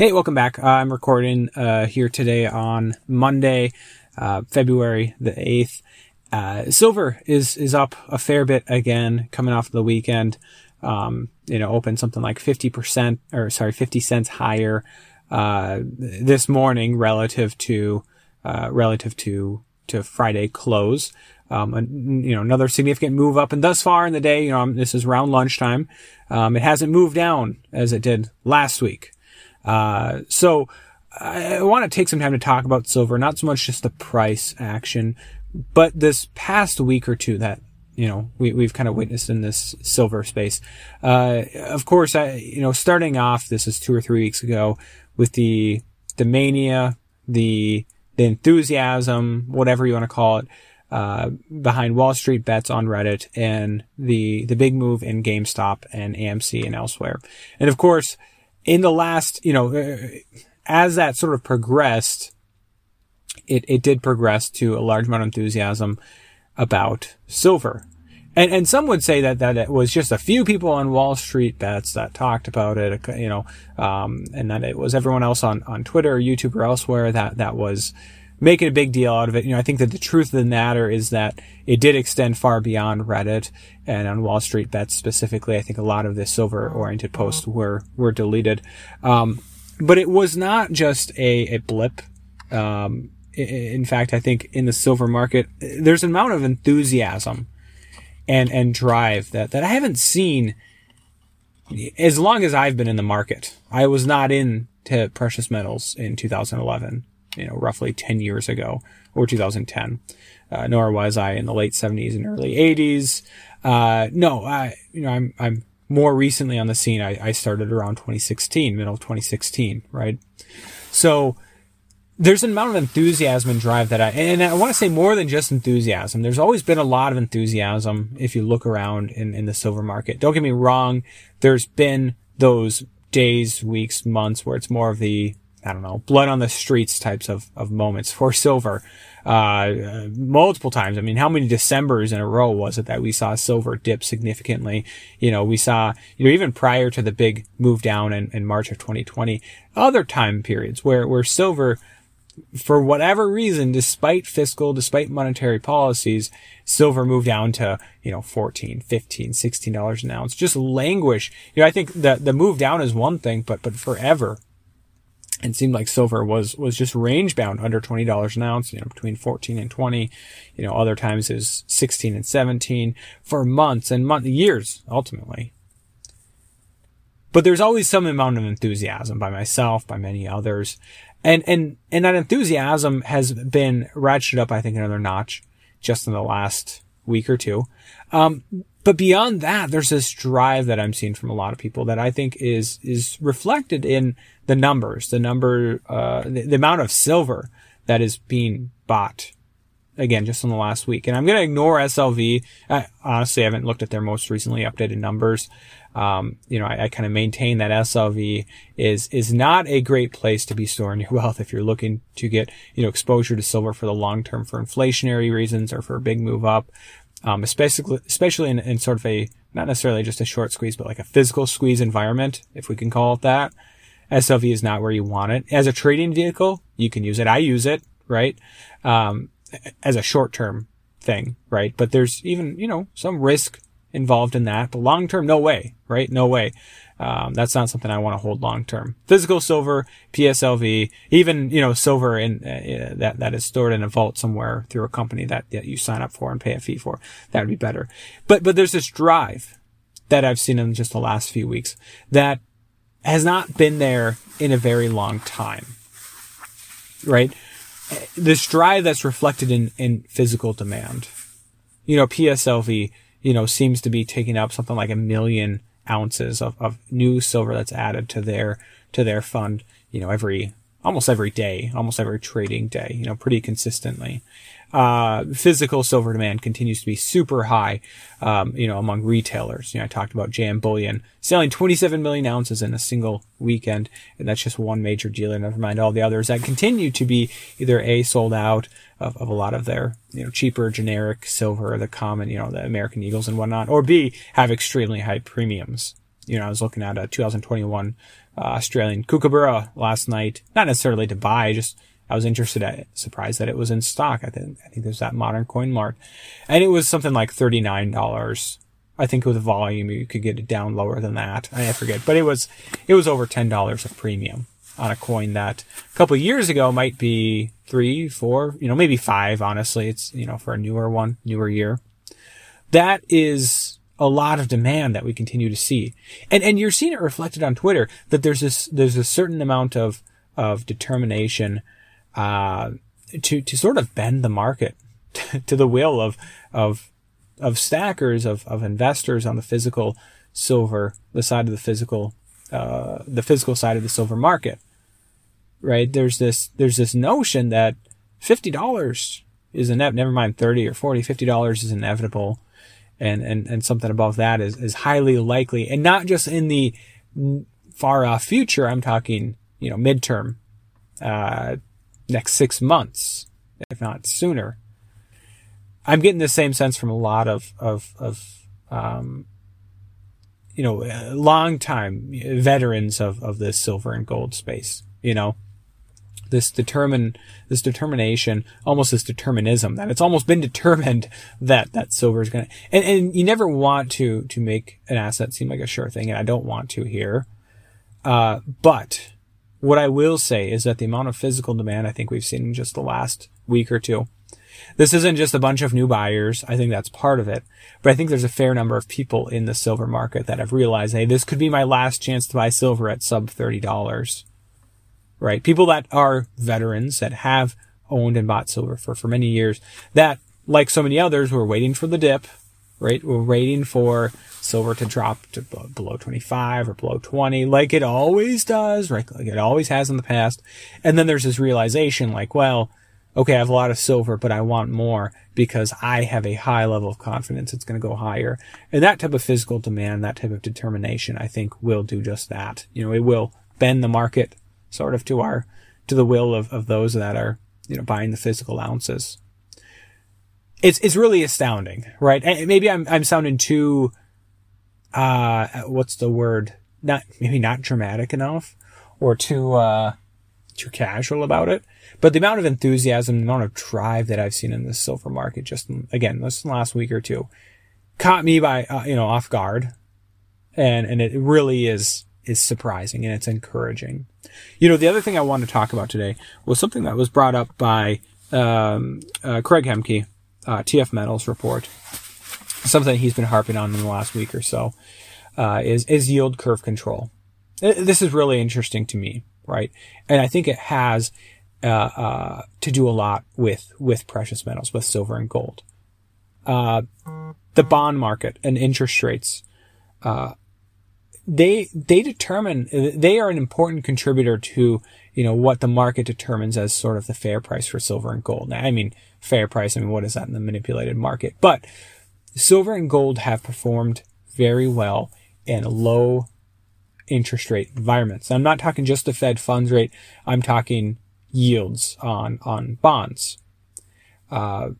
Hey, welcome back. I'm recording uh, here today on Monday, uh, February the 8th. Uh, silver is is up a fair bit again, coming off the weekend. Um, you know, opened something like 50% or sorry, 50 cents higher uh, this morning relative to uh, relative to to Friday close. Um, and, you know, another significant move up. And thus far in the day, you know, this is around lunchtime. Um, it hasn't moved down as it did last week. Uh, so I want to take some time to talk about silver, not so much just the price action, but this past week or two that you know we we've kind of witnessed in this silver space. Uh, of course, I you know starting off, this is two or three weeks ago with the the mania, the the enthusiasm, whatever you want to call it. Uh, behind Wall Street bets on Reddit and the the big move in GameStop and AMC and elsewhere. And of course, in the last, you know, as that sort of progressed, it, it did progress to a large amount of enthusiasm about silver. And, and some would say that, that it was just a few people on Wall Street bets that talked about it, you know, um, and that it was everyone else on, on Twitter or YouTube or elsewhere that, that was, making a big deal out of it. You know, I think that the truth of the matter is that it did extend far beyond Reddit and on Wall Street bets specifically. I think a lot of the silver oriented posts were, were deleted. Um, but it was not just a, a blip. Um, in fact, I think in the silver market, there's an amount of enthusiasm and, and drive that, that I haven't seen as long as I've been in the market. I was not into precious metals in 2011 you know, roughly 10 years ago or 2010. Uh, nor was I in the late 70s and early 80s. Uh, no, I, you know, I'm, I'm more recently on the scene. I, I started around 2016, middle of 2016, right? So there's an amount of enthusiasm and drive that I, and I want to say more than just enthusiasm. There's always been a lot of enthusiasm if you look around in, in the silver market. Don't get me wrong. There's been those days, weeks, months where it's more of the I don't know, blood on the streets types of, of moments for silver. Uh, multiple times. I mean, how many Decembers in a row was it that we saw silver dip significantly? You know, we saw, you know, even prior to the big move down in, in March of 2020, other time periods where, where silver, for whatever reason, despite fiscal, despite monetary policies, silver moved down to, you know, 14, 15, 16 dollars an ounce. Just languish. You know, I think the, the move down is one thing, but, but forever it seemed like silver was was just range bound under twenty dollars an ounce, you know, between fourteen and twenty. You know, other times is sixteen and seventeen for months and month years ultimately. But there's always some amount of enthusiasm by myself, by many others, and and and that enthusiasm has been ratcheted up, I think, another notch just in the last week or two. Um, but beyond that, there's this drive that I'm seeing from a lot of people that I think is is reflected in the numbers, the number, uh, the, the amount of silver that is being bought. Again, just in the last week, and I'm going to ignore SLV. I honestly haven't looked at their most recently updated numbers. Um, you know, I, I kind of maintain that SLV is is not a great place to be storing your wealth if you're looking to get you know exposure to silver for the long term for inflationary reasons or for a big move up um, especially especially in, in sort of a not necessarily just a short squeeze, but like a physical squeeze environment, if we can call it that. SLV is not where you want it. As a trading vehicle, you can use it. I use it, right? Um, as a short term thing, right? But there's even, you know, some risk involved in that. But long term, no way, right? No way. Um, that's not something I want to hold long term. Physical silver, PSLV, even you know silver in uh, that that is stored in a vault somewhere through a company that, that you sign up for and pay a fee for. That would be better. But but there's this drive that I've seen in just the last few weeks that has not been there in a very long time. Right? This drive that's reflected in in physical demand. You know, PSLV, you know, seems to be taking up something like a million ounces of, of new silver that's added to their to their fund, you know, every almost every day, almost every trading day, you know, pretty consistently. Uh, physical silver demand continues to be super high, um, you know, among retailers. You know, I talked about JM Bullion selling 27 million ounces in a single weekend, and that's just one major dealer. Never mind all the others that continue to be either a sold out of, of a lot of their, you know, cheaper generic silver, the common, you know, the American Eagles and whatnot, or b have extremely high premiums you know, I was looking at a 2021 uh, Australian Kookaburra last night, not necessarily to buy, just I was interested at it, surprised that it was in stock. I think, I think there's that Modern Coin Mart and it was something like $39. I think with volume, you could get it down lower than that. I forget, but it was, it was over $10 of premium on a coin that a couple years ago might be three, four, you know, maybe five. Honestly, it's, you know, for a newer one, newer year. That is a lot of demand that we continue to see. And, and you're seeing it reflected on Twitter that there's this, there's a certain amount of, of determination, uh, to, to sort of bend the market to the will of, of, of stackers, of, of investors on the physical silver, the side of the physical, uh, the physical side of the silver market. Right? There's this, there's this notion that $50 is inevitable, never mind 30 or 40, $50 is inevitable. And, and, and something above that is, is highly likely. And not just in the far off future. I'm talking, you know, midterm, uh, next six months, if not sooner. I'm getting the same sense from a lot of, of, of, um, you know, long time veterans of, of this silver and gold space, you know, this determine, this determination, almost this determinism that it's almost been determined that, that silver is going to, and, and you never want to, to make an asset seem like a sure thing. And I don't want to here. Uh, but what I will say is that the amount of physical demand I think we've seen in just the last week or two, this isn't just a bunch of new buyers. I think that's part of it. But I think there's a fair number of people in the silver market that have realized, hey, this could be my last chance to buy silver at sub $30. Right? People that are veterans that have owned and bought silver for, for many years that, like so many others, were waiting for the dip, right? We're waiting for silver to drop to below 25 or below 20, like it always does, right? Like it always has in the past. And then there's this realization like, well, okay, I have a lot of silver, but I want more because I have a high level of confidence it's going to go higher. And that type of physical demand, that type of determination, I think will do just that. You know, it will bend the market sort of to our, to the will of, of those that are, you know, buying the physical ounces. It's, it's really astounding, right? And maybe I'm, I'm sounding too, uh, what's the word? Not, maybe not dramatic enough or too, uh, too casual about it. But the amount of enthusiasm, the amount of drive that I've seen in the silver market, just again, this last week or two, caught me by uh, you know off guard, and and it really is is surprising and it's encouraging. You know, the other thing I wanted to talk about today was something that was brought up by um, uh, Craig Hemke, uh, TF Metals report. Something he's been harping on in the last week or so uh, is is yield curve control. This is really interesting to me, right? And I think it has uh, uh, to do a lot with with precious metals, with silver and gold. Uh, the bond market and interest rates, uh, they they determine they are an important contributor to you know what the market determines as sort of the fair price for silver and gold. Now, I mean fair price. I mean what is that in the manipulated market? But silver and gold have performed very well in low interest rate environments. I'm not talking just the Fed funds rate. I'm talking yields on, on bonds. Uh,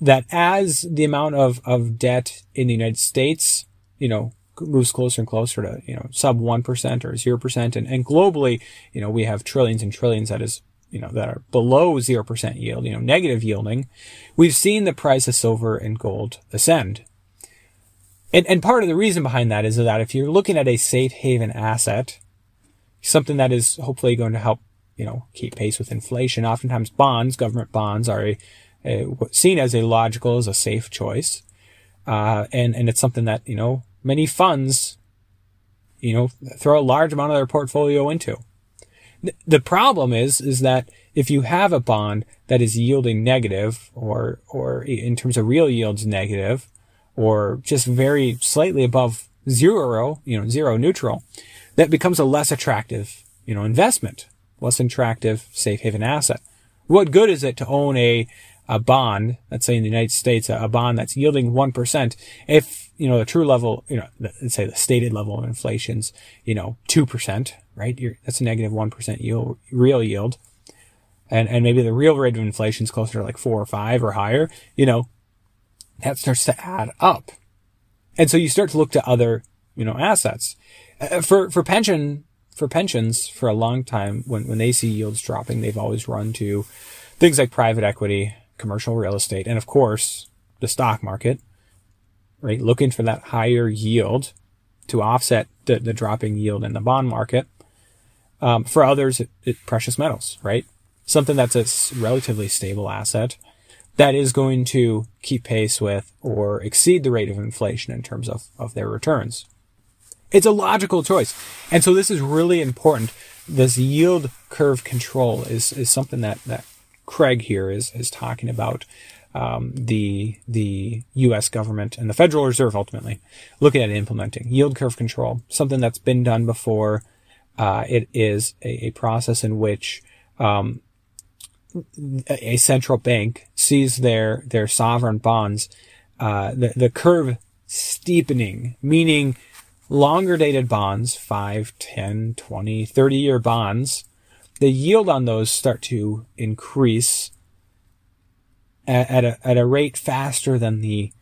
that as the amount of, of debt in the United States, you know, moves closer and closer to, you know, sub 1% or 0%. And, and globally, you know, we have trillions and trillions that is, you know, that are below 0% yield, you know, negative yielding. We've seen the price of silver and gold ascend. And, and part of the reason behind that is that if you're looking at a safe haven asset, something that is hopefully going to help you know, keep pace with inflation. Oftentimes bonds, government bonds are a, a seen as a logical, as a safe choice. Uh, and, and it's something that, you know, many funds, you know, throw a large amount of their portfolio into. The problem is, is that if you have a bond that is yielding negative or, or in terms of real yields negative or just very slightly above zero, you know, zero neutral, that becomes a less attractive, you know, investment less attractive safe haven asset. What good is it to own a, a bond, let's say in the United States, a, bond that's yielding 1%, if, you know, the true level, you know, let's say the stated level of inflation's, you know, 2%, right? You're, that's a negative 1 yield, real yield. And, and maybe the real rate of inflation is closer to like four or five or higher, you know, that starts to add up. And so you start to look to other, you know, assets. Uh, for for pension for pensions for a long time when when they see yields dropping, they've always run to things like private equity, commercial real estate, and of course the stock market. Right, looking for that higher yield to offset the, the dropping yield in the bond market. Um, for others, it, it, precious metals, right? Something that's a relatively stable asset that is going to keep pace with or exceed the rate of inflation in terms of, of their returns. It's a logical choice. And so this is really important. This yield curve control is, is something that, that Craig here is, is talking about. Um, the the U.S. government and the Federal Reserve ultimately looking at implementing yield curve control, something that's been done before. Uh, it is a, a, process in which um, a central bank sees their their sovereign bonds, uh, the the curve steepening, meaning longer dated bonds, 5, 10, 20, 30 year bonds, the yield on those start to increase at, at, a, at a rate faster than the,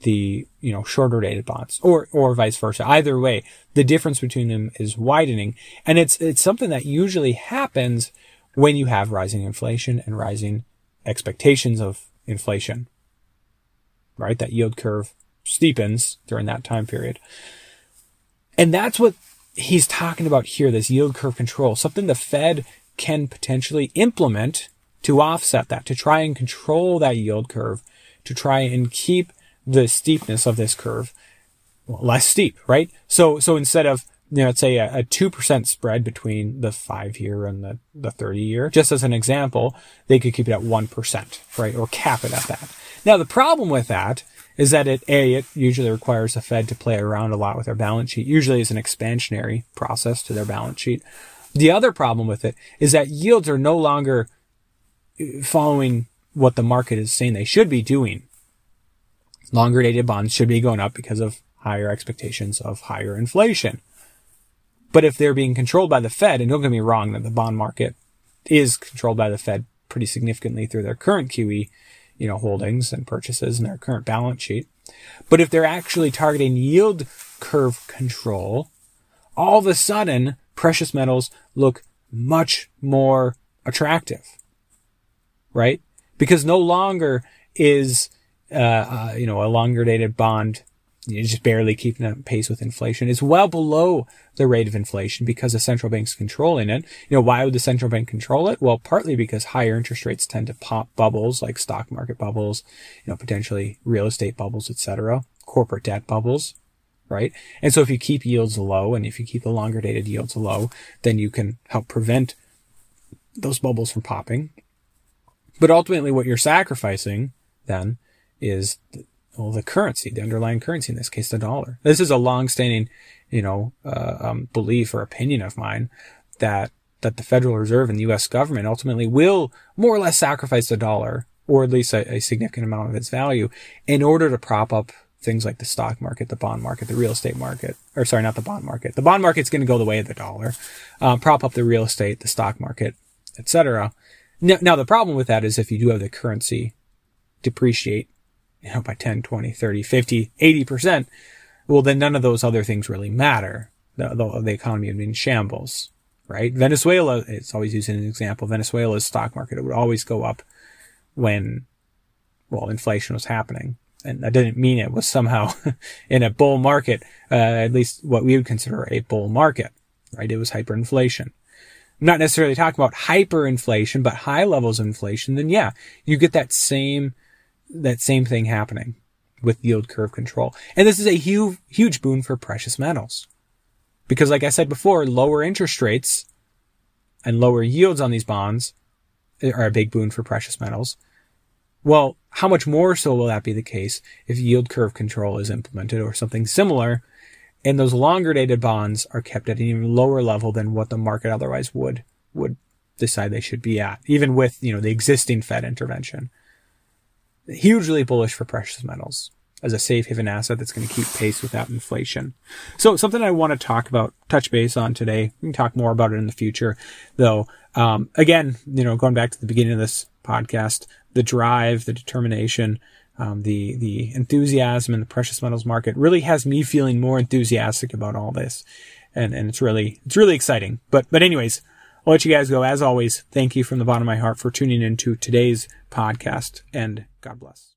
the, you know, shorter dated bonds or, or vice versa. Either way, the difference between them is widening. And it's, it's something that usually happens when you have rising inflation and rising expectations of inflation, right? That yield curve steepens during that time period. And that's what he's talking about here, this yield curve control, something the Fed can potentially implement to offset that, to try and control that yield curve, to try and keep the steepness of this curve less steep, right? So, so instead of, you know, let's say a, a 2% spread between the five year and the, the 30 year, just as an example, they could keep it at 1%, right? Or cap it at that. Now, the problem with that is that it a it usually requires the Fed to play around a lot with their balance sheet. Usually, is an expansionary process to their balance sheet. The other problem with it is that yields are no longer following what the market is saying they should be doing. Longer dated bonds should be going up because of higher expectations of higher inflation. But if they're being controlled by the Fed, and don't get me wrong that the bond market is controlled by the Fed pretty significantly through their current QE, you know, holdings and purchases and their current balance sheet. But if they're actually targeting yield curve control, all of a sudden precious metals look much more attractive, right? Because no longer is, uh, uh, you know, a longer dated bond you just barely keeping up pace with inflation. It's well below the rate of inflation because the central bank's controlling it. You know, why would the central bank control it? Well, partly because higher interest rates tend to pop bubbles like stock market bubbles, you know, potentially real estate bubbles, etc., corporate debt bubbles, right? And so if you keep yields low and if you keep the longer dated yields low, then you can help prevent those bubbles from popping. But ultimately what you're sacrificing then is well, the currency, the underlying currency, in this case, the dollar. This is a long-standing, you know, uh, um, belief or opinion of mine that that the Federal Reserve and the U.S. government ultimately will more or less sacrifice the dollar, or at least a, a significant amount of its value, in order to prop up things like the stock market, the bond market, the real estate market, or sorry, not the bond market. The bond market's going to go the way of the dollar, um, prop up the real estate, the stock market, etc. Now, now, the problem with that is if you do have the currency depreciate you know, by 10, 20, 30, 50, 80%, well, then none of those other things really matter. The, the, the economy would be in shambles, right? Venezuela, it's always used as an example. Venezuela's stock market, it would always go up when, well, inflation was happening. And that didn't mean it was somehow in a bull market, uh, at least what we would consider a bull market, right? It was hyperinflation. I'm not necessarily talking about hyperinflation, but high levels of inflation. Then yeah, you get that same that same thing happening with yield curve control. And this is a huge, huge boon for precious metals. Because like I said before, lower interest rates and lower yields on these bonds are a big boon for precious metals. Well, how much more so will that be the case if yield curve control is implemented or something similar and those longer dated bonds are kept at an even lower level than what the market otherwise would, would decide they should be at, even with, you know, the existing Fed intervention hugely bullish for precious metals as a safe haven asset that's going to keep pace with that inflation. So something I want to talk about, touch base on today. We can talk more about it in the future, though. Um, again, you know, going back to the beginning of this podcast, the drive, the determination, um, the the enthusiasm in the precious metals market really has me feeling more enthusiastic about all this. and, and it's really, it's really exciting. But, but anyways, I'll let you guys go. As always, thank you from the bottom of my heart for tuning into today's podcast and God bless.